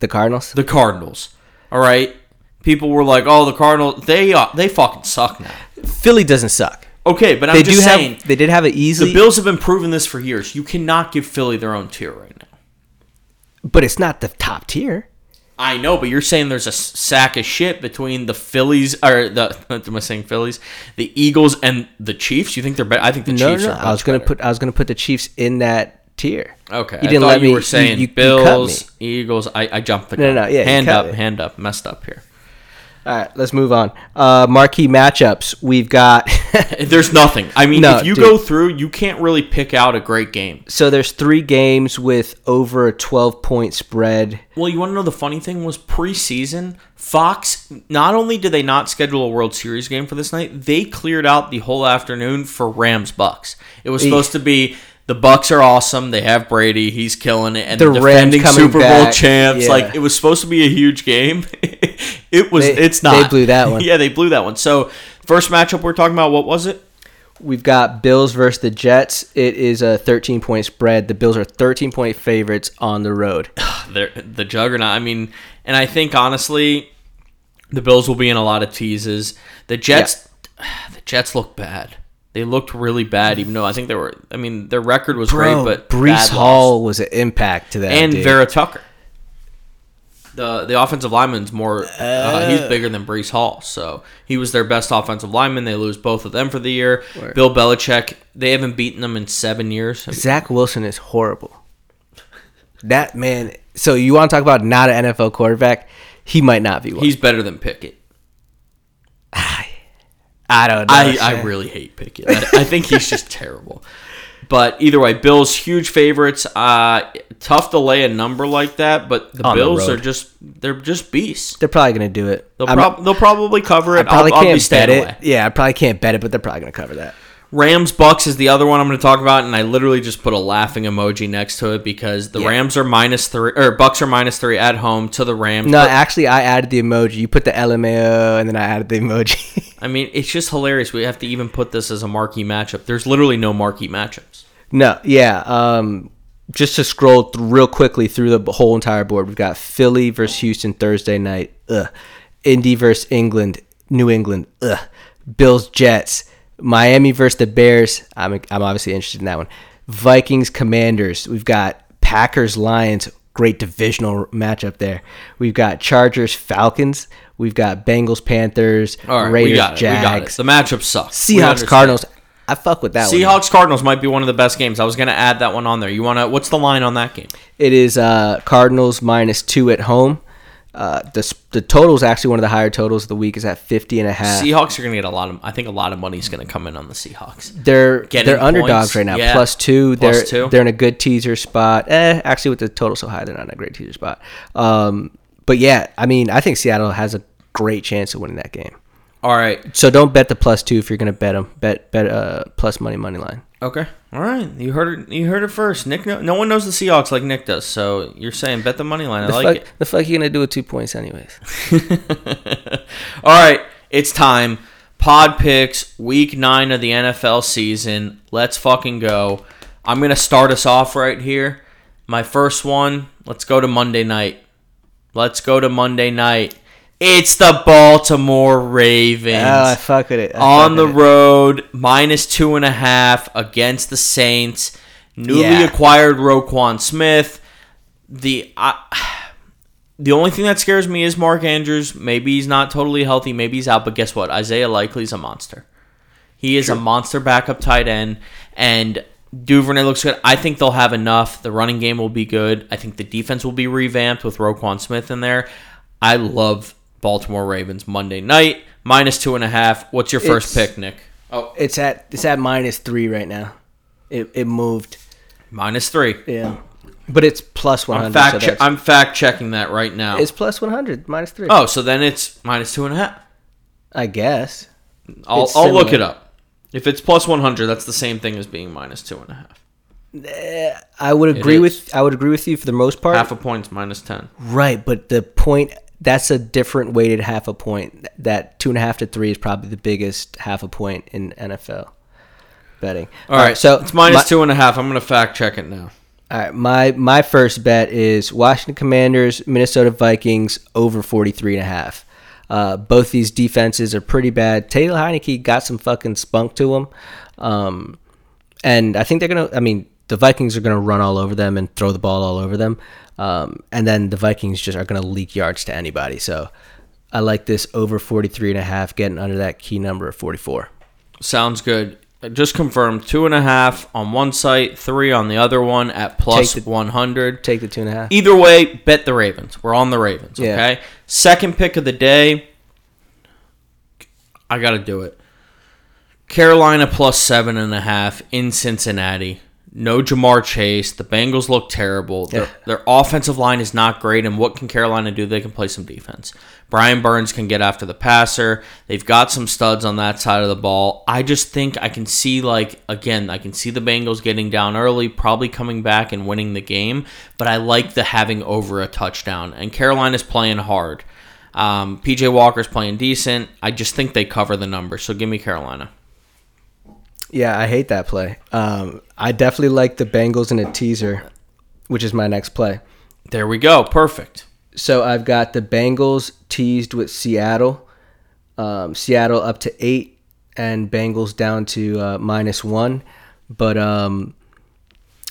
the Cardinals.
The Cardinals. All right. People were like, "Oh, the Cardinals, they uh, they fucking suck now."
Philly doesn't suck.
Okay, but I'm
They
just
do
saying
have. They did have it
easy.
the
Bills have been proving this for years. You cannot give Philly their own tier right now.
but it's not the top tier.
I know, but you're saying there's a sack of shit between the Phillies or the am I saying Phillies, the Eagles and the Chiefs. You think they're better? I think the
No,
Chiefs
no,
are.
I was gonna
better.
put. I was gonna put the Chiefs in that tier.
Okay,
You
I
didn't let
you
me-
were saying
you- you
Bills, Eagles. I, I jumped the
No,
gun.
no, yeah,
hand up,
me.
hand up, messed up here.
All right, let's move on. Uh, marquee matchups. We've got.
There's nothing. I mean,
No,
if you
dude.
go through, you can't really pick out a great game.
so there's three games with over a 12 point spread.
Well, you want to know the funny thing was preseason, Fox not only did they not schedule a World Series game for this night, they cleared out the whole afternoon for Rams Bucks. It was supposed to be the Bucks are awesome. They have Brady, he's killing it, and
The
the, defending Super Bowl
back,
champs.
yeah.
Like it was supposed to be a huge game. it was.
They-
it's not.
they blew that one.
yeah, they blew that one. So first matchup we're talking about, what was it?
We've got Bills versus the Jets. It is a 13 point spread. The Bills are 13 point favorites on the road.
They're the juggernaut. I mean, and I think honestly, the Bills will be in a lot of teases. The Jets, the Jets look bad. They looked really bad, even though I think they were. I mean, their record was great, but Breece
Hall
loss.
was an impact to that.
and
dude.
Vera Tucker. The the offensive lineman's more. Uh, he's bigger than Breece Hall, so he was their best offensive lineman. They lose both of them for the year. Bill Belichick. They haven't beaten them in seven years.
Zach Wilson is horrible. That man. So you want to talk about not an NFL quarterback? He might not be one.
He's better than Pickett.
I don't know.
I, I really hate Pickett. I, I think he's just terrible. But either way, Bills huge favorites. Uh, tough to lay a number like that, but the
On the
Bills are just they're just beasts.
They're probably gonna do it.
They'll,
I'm-
prob- they'll probably cover
I
it.
probably
I'll, I'll be
can't
staying
bet it.
away.
Yeah, I probably can't bet it, but they're probably gonna cover that.
Rams Bucks is the other one I'm going to talk about, and I literally just put a laughing emoji next to it because the
Yeah.
Rams are minus three or Bucks are minus three at home to the Rams.
No,
But,
actually, I added the emoji. You put the LMAO, and then I added the emoji.
I mean, it's just hilarious. We have to even put this as a marquee matchup. There's literally no marquee matchups.
no, yeah. Um, just to scroll real quickly through the whole entire board, we've got Philly versus Houston Thursday night. Ugh. Indy versus England, New England. Ugh. Bills Jets. Miami versus the Bears. I'm I'm obviously interested in that one. Vikings Commanders. We've got Packers Lions. Great divisional matchup there. We've got Chargers Falcons. We've got Bengals Panthers.
All right,
Raiders
we got it.
Jags.
We got it. The matchup sucks.
Seahawks. Cardinals. I fuck with that one.
Seahawks Cardinals might be one of the best games. I was going to add that one on there. You want to? What's the line on that game?
It is uh, Cardinals minus two at home. Uh, the the total is actually one of the higher totals of the week. Is at 50 and a half.
Seahawks are going to get a lot of. I think a lot of money is going to come in on the Seahawks.
They're
Getting
they're underdogs
points,
right now.
yeah.
Plus two.
Plus
they're
two.
they're in a good teaser spot. Eh, actually, with the total so high, they're not in a great teaser spot. Um, but yeah, I mean, I think Seattle has a great chance of winning that game.
All right.
So don't bet the plus two if you're gonna bet them. Bet bet uh plus money money line.
Okay. All right. You heard it. You heard it first. Nick. No, no one knows the Seahawks like Nick does. So you're saying bet the money line. I
The
like
fuck,
it.
the fuck you gonna do with two points anyways?
All right. It's time. Pod picks week nine of the NFL season. Let's fucking go. I'm gonna start us off right here. My first one. Let's go to Monday night. Let's go to Monday night. It's the Baltimore Ravens.
Oh, I fuck with it. I
on the
it.
road, minus two and a half against the Saints. Newly
Yeah.
acquired Roquan Smith. The I, the only thing that scares me is Mark Andrews. Maybe he's not totally healthy. Maybe he's out. But guess what? Isaiah Likely's a monster. He is a monster backup tight end, and Duvernay looks good. I think they'll have enough. The running game will be good. I think the defense will be revamped with Roquan Smith in there. I love Baltimore Ravens Monday night minus two and a half. What's your first
It's-
pick, Nick? Oh,
It's at it's at minus three right now. It it moved.
minus three.
Yeah, but it's plus one
I'm
hundred.
fact.
so
che- I'm fact checking that right now.
it's plus one hundred minus three.
oh, so then it's minus two and a half.
I guess.
I'll,
It's
I'll look it up. If it's plus 100, that's the same thing as being minus two and a half.
Eh, I would agree with I would agree with you for the most part.
Half a point's minus 10.
Right, but the point that's a different weighted half a point. That two and a half to three is probably the biggest half a point in NFL betting.
All right,
so
it's minus
my,
two and a half. I'm going to fact check it now.
All right, my my first bet is Washington Commanders, Minnesota Vikings over 43 and a half. Uh, both these defenses are pretty bad. Taylor Heinicke got some fucking spunk to him. Um, and I think they're going to, I mean, the Vikings are going to run all over them and throw the ball all over them. Um, and then the Vikings just are going to leak yards to anybody. So I like this over 43 and a half, getting under that key number of 44.
Sounds good. Just confirmed two and a half on one site, three on the other one at plus
Take the-
100.
Take the two and a half.
Either way, bet the Ravens. We're on the Ravens.
Yeah.
Okay. Second pick of the day. I got to do it. Carolina plus seven and a half in Cincinnati. No Ja'Marr Chase. The Bengals look terrible. Their,
Yeah.
their offensive line is not great. And what can Carolina do? They can play some defense. Brian Burns can get after the passer. They've got some studs on that side of the ball. I just think I can see, like, again, I can see the Bengals getting down early, probably coming back and winning the game. But I like the having over a touchdown. And Carolina's playing hard. Um, PJ Walker's playing decent. I just think they cover the number. So give me Carolina.
Yeah, I hate that play. Um, I definitely like the Bengals in a teaser, which is my next play.
There we go. Perfect.
So I've got the Bengals teased with Seattle. Um, Seattle up to eight, and Bengals down to uh, minus one. But um,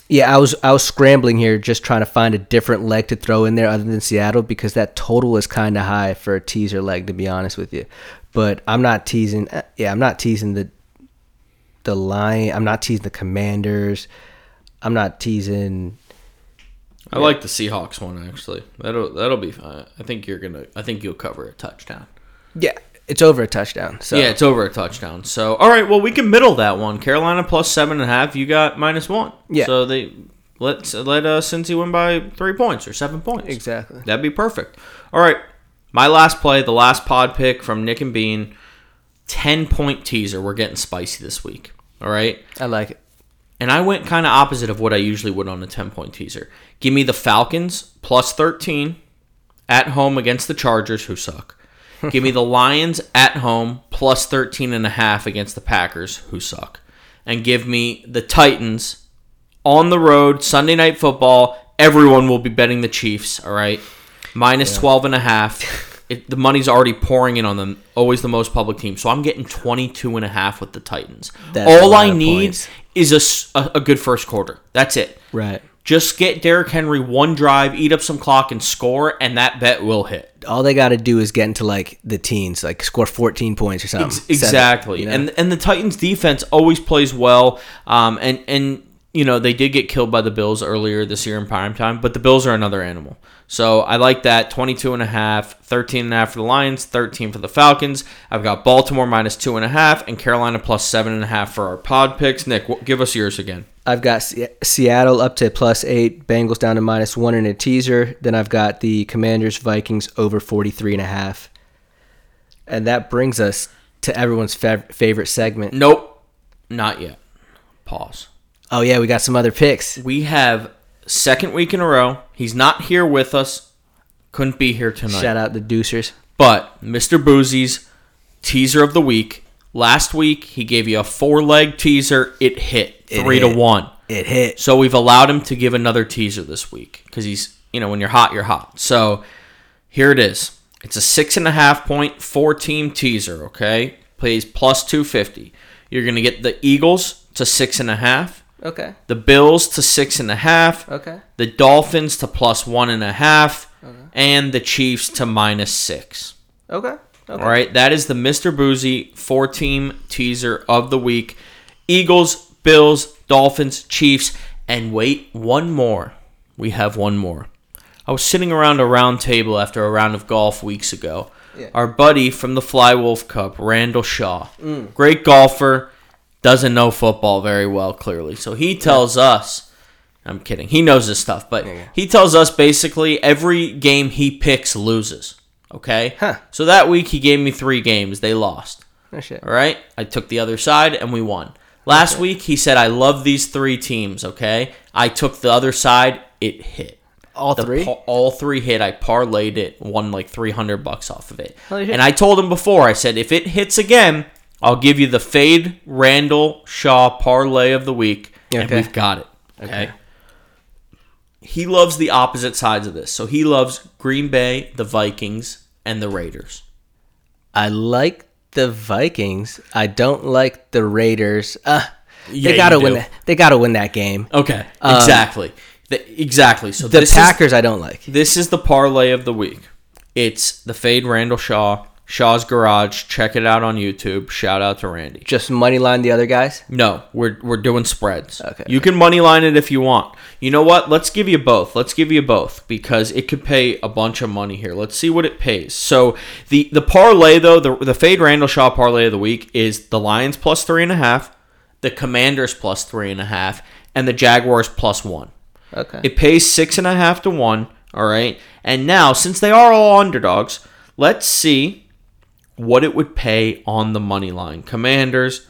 yeah, I was I was scrambling here, just trying to find a different leg to throw in there other than Seattle because that total is kind of high for a teaser leg, to be honest with you. But I'm not teasing. uh, Yeah, I'm not teasing the the line. I'm not teasing the Commanders. I'm not teasing.
I like the Seahawks one actually. That'll that'll be fine. I think you're gonna. I think you'll cover a touchdown.
Yeah, it's over a touchdown. So
Yeah, it's over a touchdown. So all right, well we can middle that one. Carolina plus seven and a half. You got minus one.
Yeah.
So they let let uh, Cincy win by three points or seven points.
exactly.
That'd be perfect. All right, my last play, the last pod pick from Nick and Bean, ten point teaser. We're getting spicy this week. All right.
I like it.
And I went kind of opposite of what I usually would on a 10 point teaser. Give me the Falcons plus 13 at home against the Chargers, who suck. Give me the Lions at home plus 13 and a half against the Packers, who suck. And give me the Titans on the road, Sunday night football. Everyone will be betting the Chiefs, all right? Minus 12 and a half. It, the money's already pouring in on them. Always the most public team. So I'm getting 22 and a half with the Titans.
That's
All I need
points.
is a good first quarter. That's it.
Right.
Just get Derrick Henry one drive, eat up some clock, and score, and that bet will hit.
All they got to do is get into like the teens, like score 14 points or something.
Ex-
Seven,
exactly.
you know?
And and the Titans defense always plays well. Um, and and you know they did get killed by the Bills earlier this year in prime time, but the Bills are another animal. So I like that 22 and a half, 13 and a half for the Lions, 13 for the Falcons. I've got Baltimore minus two and a half and Carolina plus seven and a half for our pod picks. Nick, give us yours again.
I've got Se- Seattle up to plus eight, Bengals down to minus one in a teaser. Then I've got the Commanders Vikings over 43 and a half. And that brings us to everyone's fav- favorite segment.
Nope, not yet. pause.
Oh yeah, we got some other picks.
We have second week in a row. He's not here with us. Couldn't be here tonight.
Shout out the Deucers.
But Mr. Boozy's teaser of the week. Last week he gave you a four leg teaser. It hit
It
three
hit.
to one.
It hit.
So we've allowed him to give another teaser this week because he's you know when you're hot you're hot. So here it is. It's a six and a half point four team teaser. Okay, plays plus two fifty. You're gonna get the Eagles to six and a half,
Okay.
the Bills to six and a half,
Okay.
the Dolphins to plus one and a half, and the Chiefs to minus six.
Okay. Okay.
All right, that is the Mr. Boozy four team teaser of the week. Eagles, Bills, Dolphins, Chiefs, and wait, one more. We have one more. I was sitting around a round table after a round of golf weeks ago.
Yeah.
Our buddy from the Fly Wolf Cup, Randall Shaw, mm. great golfer, doesn't know football very well, clearly. So he tells us, I'm kidding, he knows this stuff, but
Yeah.
he tells us basically every game he picks loses. Okay?
Huh.
So that week he gave me three games. They lost.
Oh shit.
All right? I took the other side and we won. Last week he said, I love these three teams. Okay? I took the other side. It hit.
All
The
three.
pa- all three hit. I parlayed it, won like 300 bucks off of it. And I told him before, I said, if it hits again, I'll give you the Fade Randall Shaw parlay of the week. And
Okay.
we've got it. Okay.
Okay.
He loves the opposite sides of this. So he loves Green Bay, the Vikings, and the Raiders.
I like the Vikings. I don't like the Raiders. Uh,
Yeah,
they gotta win. That, they gotta win that game.
Okay. Exactly. The- exactly. So
The
this is-
Packers, I don't like.
This is the parlay of the week. It's the Fade Randall Shaw, Shaw's Garage. Check it out on YouTube. Shout out to Randy.
Just moneyline the other guys.
No, we're we're doing spreads.
Okay.
You can moneyline it if you want. You know what? Let's give you both. Let's give you both because it could pay a bunch of money here. Let's see what it pays. So the the parlay though, the the Fade Randall Shaw parlay of the week is the Lions plus three and a half, the Commanders plus three and a half, and the Jaguars plus one.
Okay.
It pays six and a half to one. All right. And now, since they are all underdogs, let's see what it would pay on the money line. Commanders,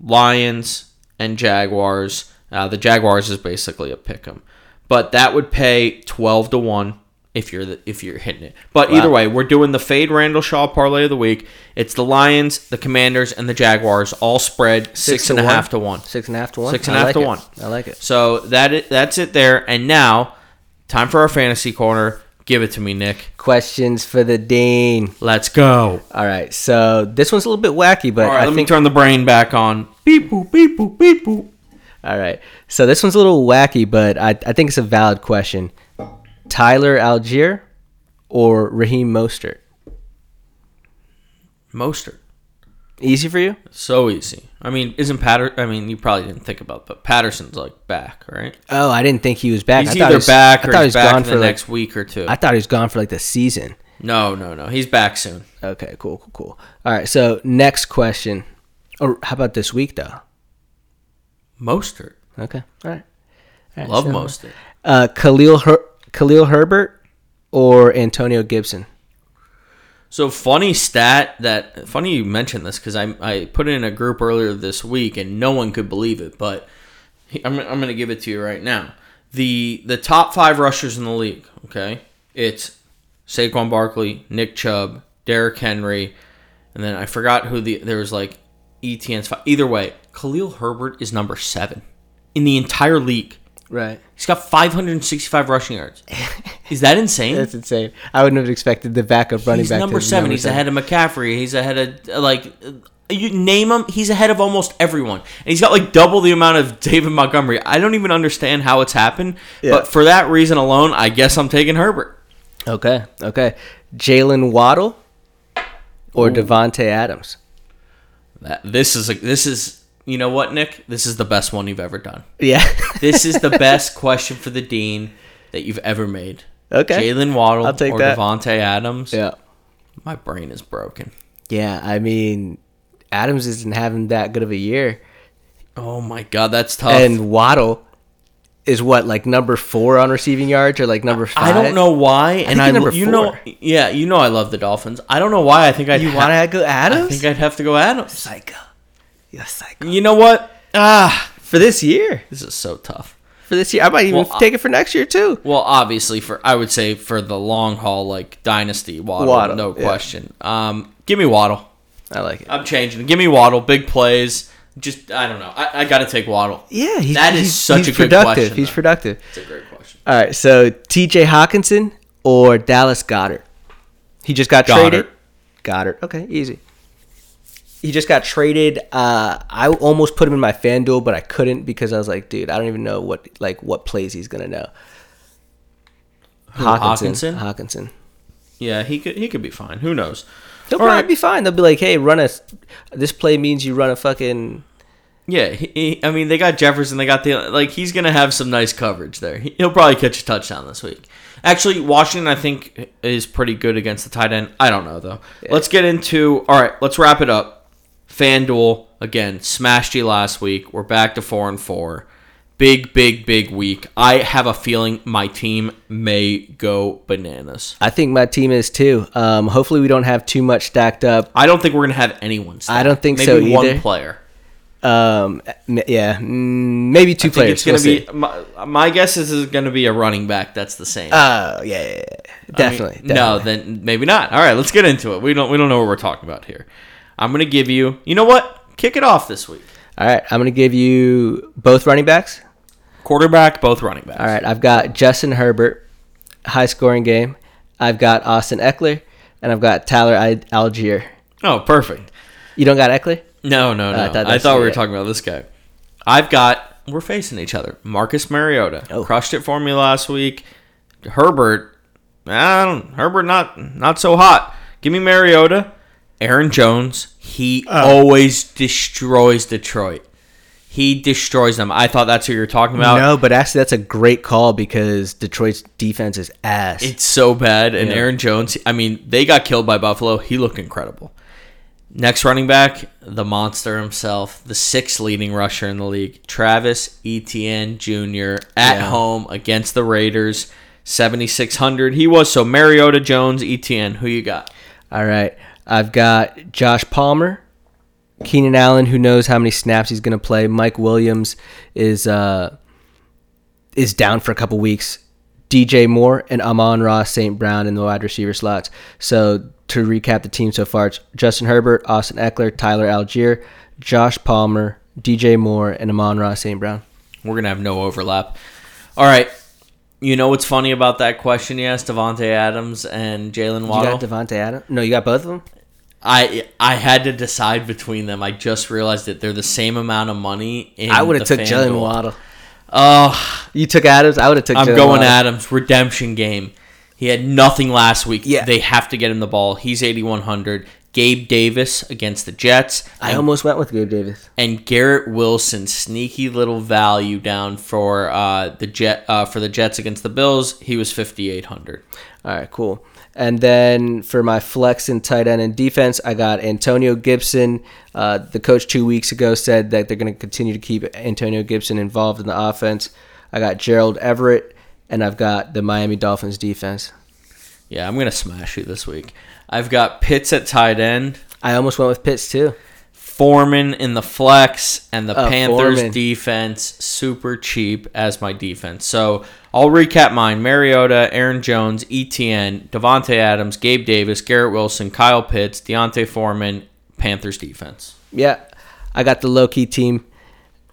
Lions, and Jaguars. Uh, the Jaguars is basically a pick 'em, but that would pay twelve to one if you're the, if you're hitting it. But either way, we're doing the fade Randall Shaw parlay of the week. It's the Lions, the Commanders, and the Jaguars all spread six
to
and a half to one.
Six and a half to one.
Six and a half
like
to
it.
one.
I like it.
So that it, that's it there. And now, time for our fantasy corner. Give it to me, Nick.
Questions for the dean.
Let's go.
All right. So this one's a little bit wacky, but
All right,
I
let me turn the brain back on. Beep boop, beep boop, beep boop.
All right. So this one's a little wacky, but I, I think it's a valid question. Tyler Allgeier or Raheem Mostert?
Mostert.
Easy for you?
So easy. I mean, isn't Patter? I mean, you probably didn't think about, it, but Patterson's like back, right?
Oh, I didn't think he was back.
He's
I thought
either
he was-
back
I
or
thought he
he's back
gone for
the
like,
next week or two.
I thought he was gone for like the season.
no, no, no. He's back soon.
Okay, cool, cool, cool. All right. So next question. Or how about this week though?
Mostert.
Okay. All right. All right,
Love
so,
Mostert.
Uh, Khalil Her- Khalil Herbert or Antonio Gibson?
So funny stat that funny you mentioned this because I I put it in a group earlier this week and no one could believe it, but I'm I'm gonna give it to you right now. The the top five rushers in the league. Okay, it's Saquon Barkley, Nick Chubb, Derrick Henry, and then I forgot who the there was like Etienne's five. Either way, Khalil Herbert is number seven in the entire league.
Right.
He's got 565 rushing yards. Is that insane?
That's insane. I wouldn't have expected the backup running
He's
back.
number seven.
number
he's ahead of McCaffrey. He's ahead of like you name him. He's ahead of almost everyone, and he's got like double the amount of David Montgomery. I don't even understand how it's happened,
Yeah.
but for that reason alone, I guess I'm taking Herbert.
Okay. Okay. Jalen Waddle or Davante Adams?
That, this is a, this is you know what, Nick? This is the best one you've ever done.
Yeah.
This is the best question for the dean that you've ever made.
Okay.
Jalen Waddle
I'll take
or
that.
Davante Adams.
yeah.
My brain is broken.
Yeah. I mean, Adams isn't having that good of a year,
Oh my god, that's tough.
and Waddle is what like number four on receiving yards or like number five.
I don't know why, and
think
I,
number
you know, yeah, you know, I love the Dolphins. I don't know why. I think I'd
You
ha-
want to go Adams.
I think I'd have to go Adams.
psycho. You're psycho.
You know what? Ah,
for this year.
This is so tough.
For this year, I might even
Well,
take it for next year too.
Well, obviously, for I would say for the long haul, like dynasty Waddle,
Waddle,
no
yeah.
question. Um, give me Waddle.
I like it.
I'm changing. Give me Waddle. Big plays. Just I don't know. I, I got to take Waddle.
Yeah, he's,
That is
he's-
such
he's
a good
productive.
question,
He's
though.
productive.
It's a great question.
All right, so T.J. Hockenson or Dallas Goedert. He just got
Goedert.
traded. Goedert. Okay, easy. He just got traded. Uh, I almost put him in my FanDuel, but I couldn't because I was like, dude, I don't even know what like what plays he's gonna know.
Hockenson?
Hockenson.
Yeah, he could he could be fine. Who knows?
He'll
All
probably
right.
be fine. They'll be like, hey, run a. This play means you run a fucking.
Yeah, he, he- I mean they got Jefferson. They got the like he's gonna have some nice coverage there. He- He'll probably catch a touchdown this week. Actually, Washington I think is pretty good against the tight end. I don't know though. Let's get into all right. Let's wrap it up. FanDuel again smashed you last week. We're back to four and four. Big, big, big week. I have a feeling my team may go bananas.
I think my team is too. Um, hopefully we don't have too much stacked up.
I don't think we're gonna have anyone.
I don't think
Maybe
so
one player.
Um, yeah, maybe two
I think
players.
it's gonna
We'll
be. My, my guess is it's gonna be a running back. That's the same.
Oh yeah, yeah, yeah.
I
definitely.
No, then maybe not. All right, let's get into it. We don't we don't know what we're talking about here. I'm gonna give you. You know what? Kick it off this week.
All right, I'm gonna give you both running backs.
Quarterback, both running backs.
All right, I've got Justin Herbert, high scoring game. I've got Austin Ekeler, and I've got Tyler Allgeier.
Oh, perfect.
You don't got Ekeler?
No, no, oh, no.
I
I
thought
thought, we were talking about this guy. I've got. We're facing each other. Marcus Mariota
Oh.
crushed it for me last week. Herbert, I don't. Herbert not not so hot. Give me Mariota. Aaron Jones. He oh. always destroys Detroit. He destroys them. I thought that's who you're talking about.
no, but actually that's a great call because Detroit's defense is ass.
It's so bad. And
Yeah.
Aaron Jones, I mean, they got killed by Buffalo. He looked incredible. Next running back, the monster himself, the sixth leading rusher in the league, Travis Etienne Jr. at
Yeah.
home against the Raiders, 7,600. He was so Mariota, Jones, Etienne. Who you got?
All right, I've got Josh Palmer, Keenan Allen, who knows how many snaps he's gonna play. Mike Williams is uh is down for a couple weeks. DJ Moore and Amon-Ra St. Brown in the wide receiver slots. So to recap the team so far, it's Justin Herbert, Austin Ekeler, Tyler Allgeier, Josh Palmer, DJ Moore, and Amon-Ra St. Brown.
We're going to have no overlap. All right. You know what's funny about that question you asked Davante Adams and Jalen
You
Waddle?
got Davante Adams? No, you got both of them?
I I had to decide between them. I just realized that they're the same amount of money. In
I would have took Jalen Waddle.
Oh,
You took Adams. I would have took.
I'm going
Waddle.
Adams. Redemption game. He had nothing last week.
Yeah.
They have to get him the ball. He's 8100. Gabe Davis against the Jets.
I almost went with Gabe Davis.
and Garrett Wilson, sneaky little value down for uh, the Jet uh, for the Jets against the Bills. He was 5800.
All right, cool. And then for my flex and tight end and defense, I got Antonio Gibson. Uh, the coach two weeks ago said that they're going to continue to keep Antonio Gibson involved in the offense. I got Gerald Everett, and I've got the Miami Dolphins defense.
Yeah, I'm gonna smash you this week. I've got Pitts at tight end.
I almost went with Pitts too.
Foreman in the flex and the
Oh,
Panthers
Foreman.
defense super cheap as my defense. So I'll recap mine: Mariota, Aaron Jones, Etienne, Davante Adams, Gabe Davis, Garrett Wilson, Kyle Pitts, D'Onta Foreman, Panthers defense.
Yeah, I got the low key team.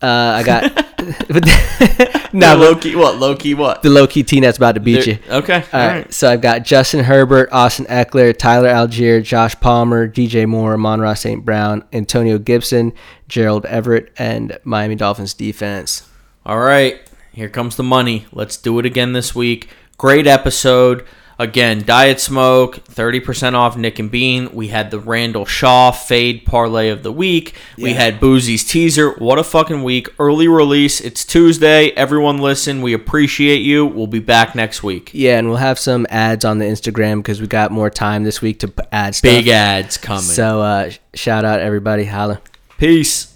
Uh, I got no
low key what? Low key what?
the low key team that's about to beat you.
Okay,
All right. So I've got Justin Herbert, Austin Ekeler, Tyler Allgeier, Josh Palmer, DJ Moore, Amon-Ra St. Brown, Antonio Gibson, Gerald Everett, and Miami Dolphins defense.
All right, here comes the money. Let's do it again this week. Great episode. Again, Diet Smoke, 30% off Nick and Bean. We had the Randall Shaw fade parlay of the week. We had Boozy's teaser. What a fucking week. Early release. It's Tuesday. Everyone listen. We appreciate you. We'll be back next week.
Yeah, and we'll have some ads on the Instagram because we got more time this week to add stuff.
Big ads coming.
So uh, shout out everybody. Holla.
Peace.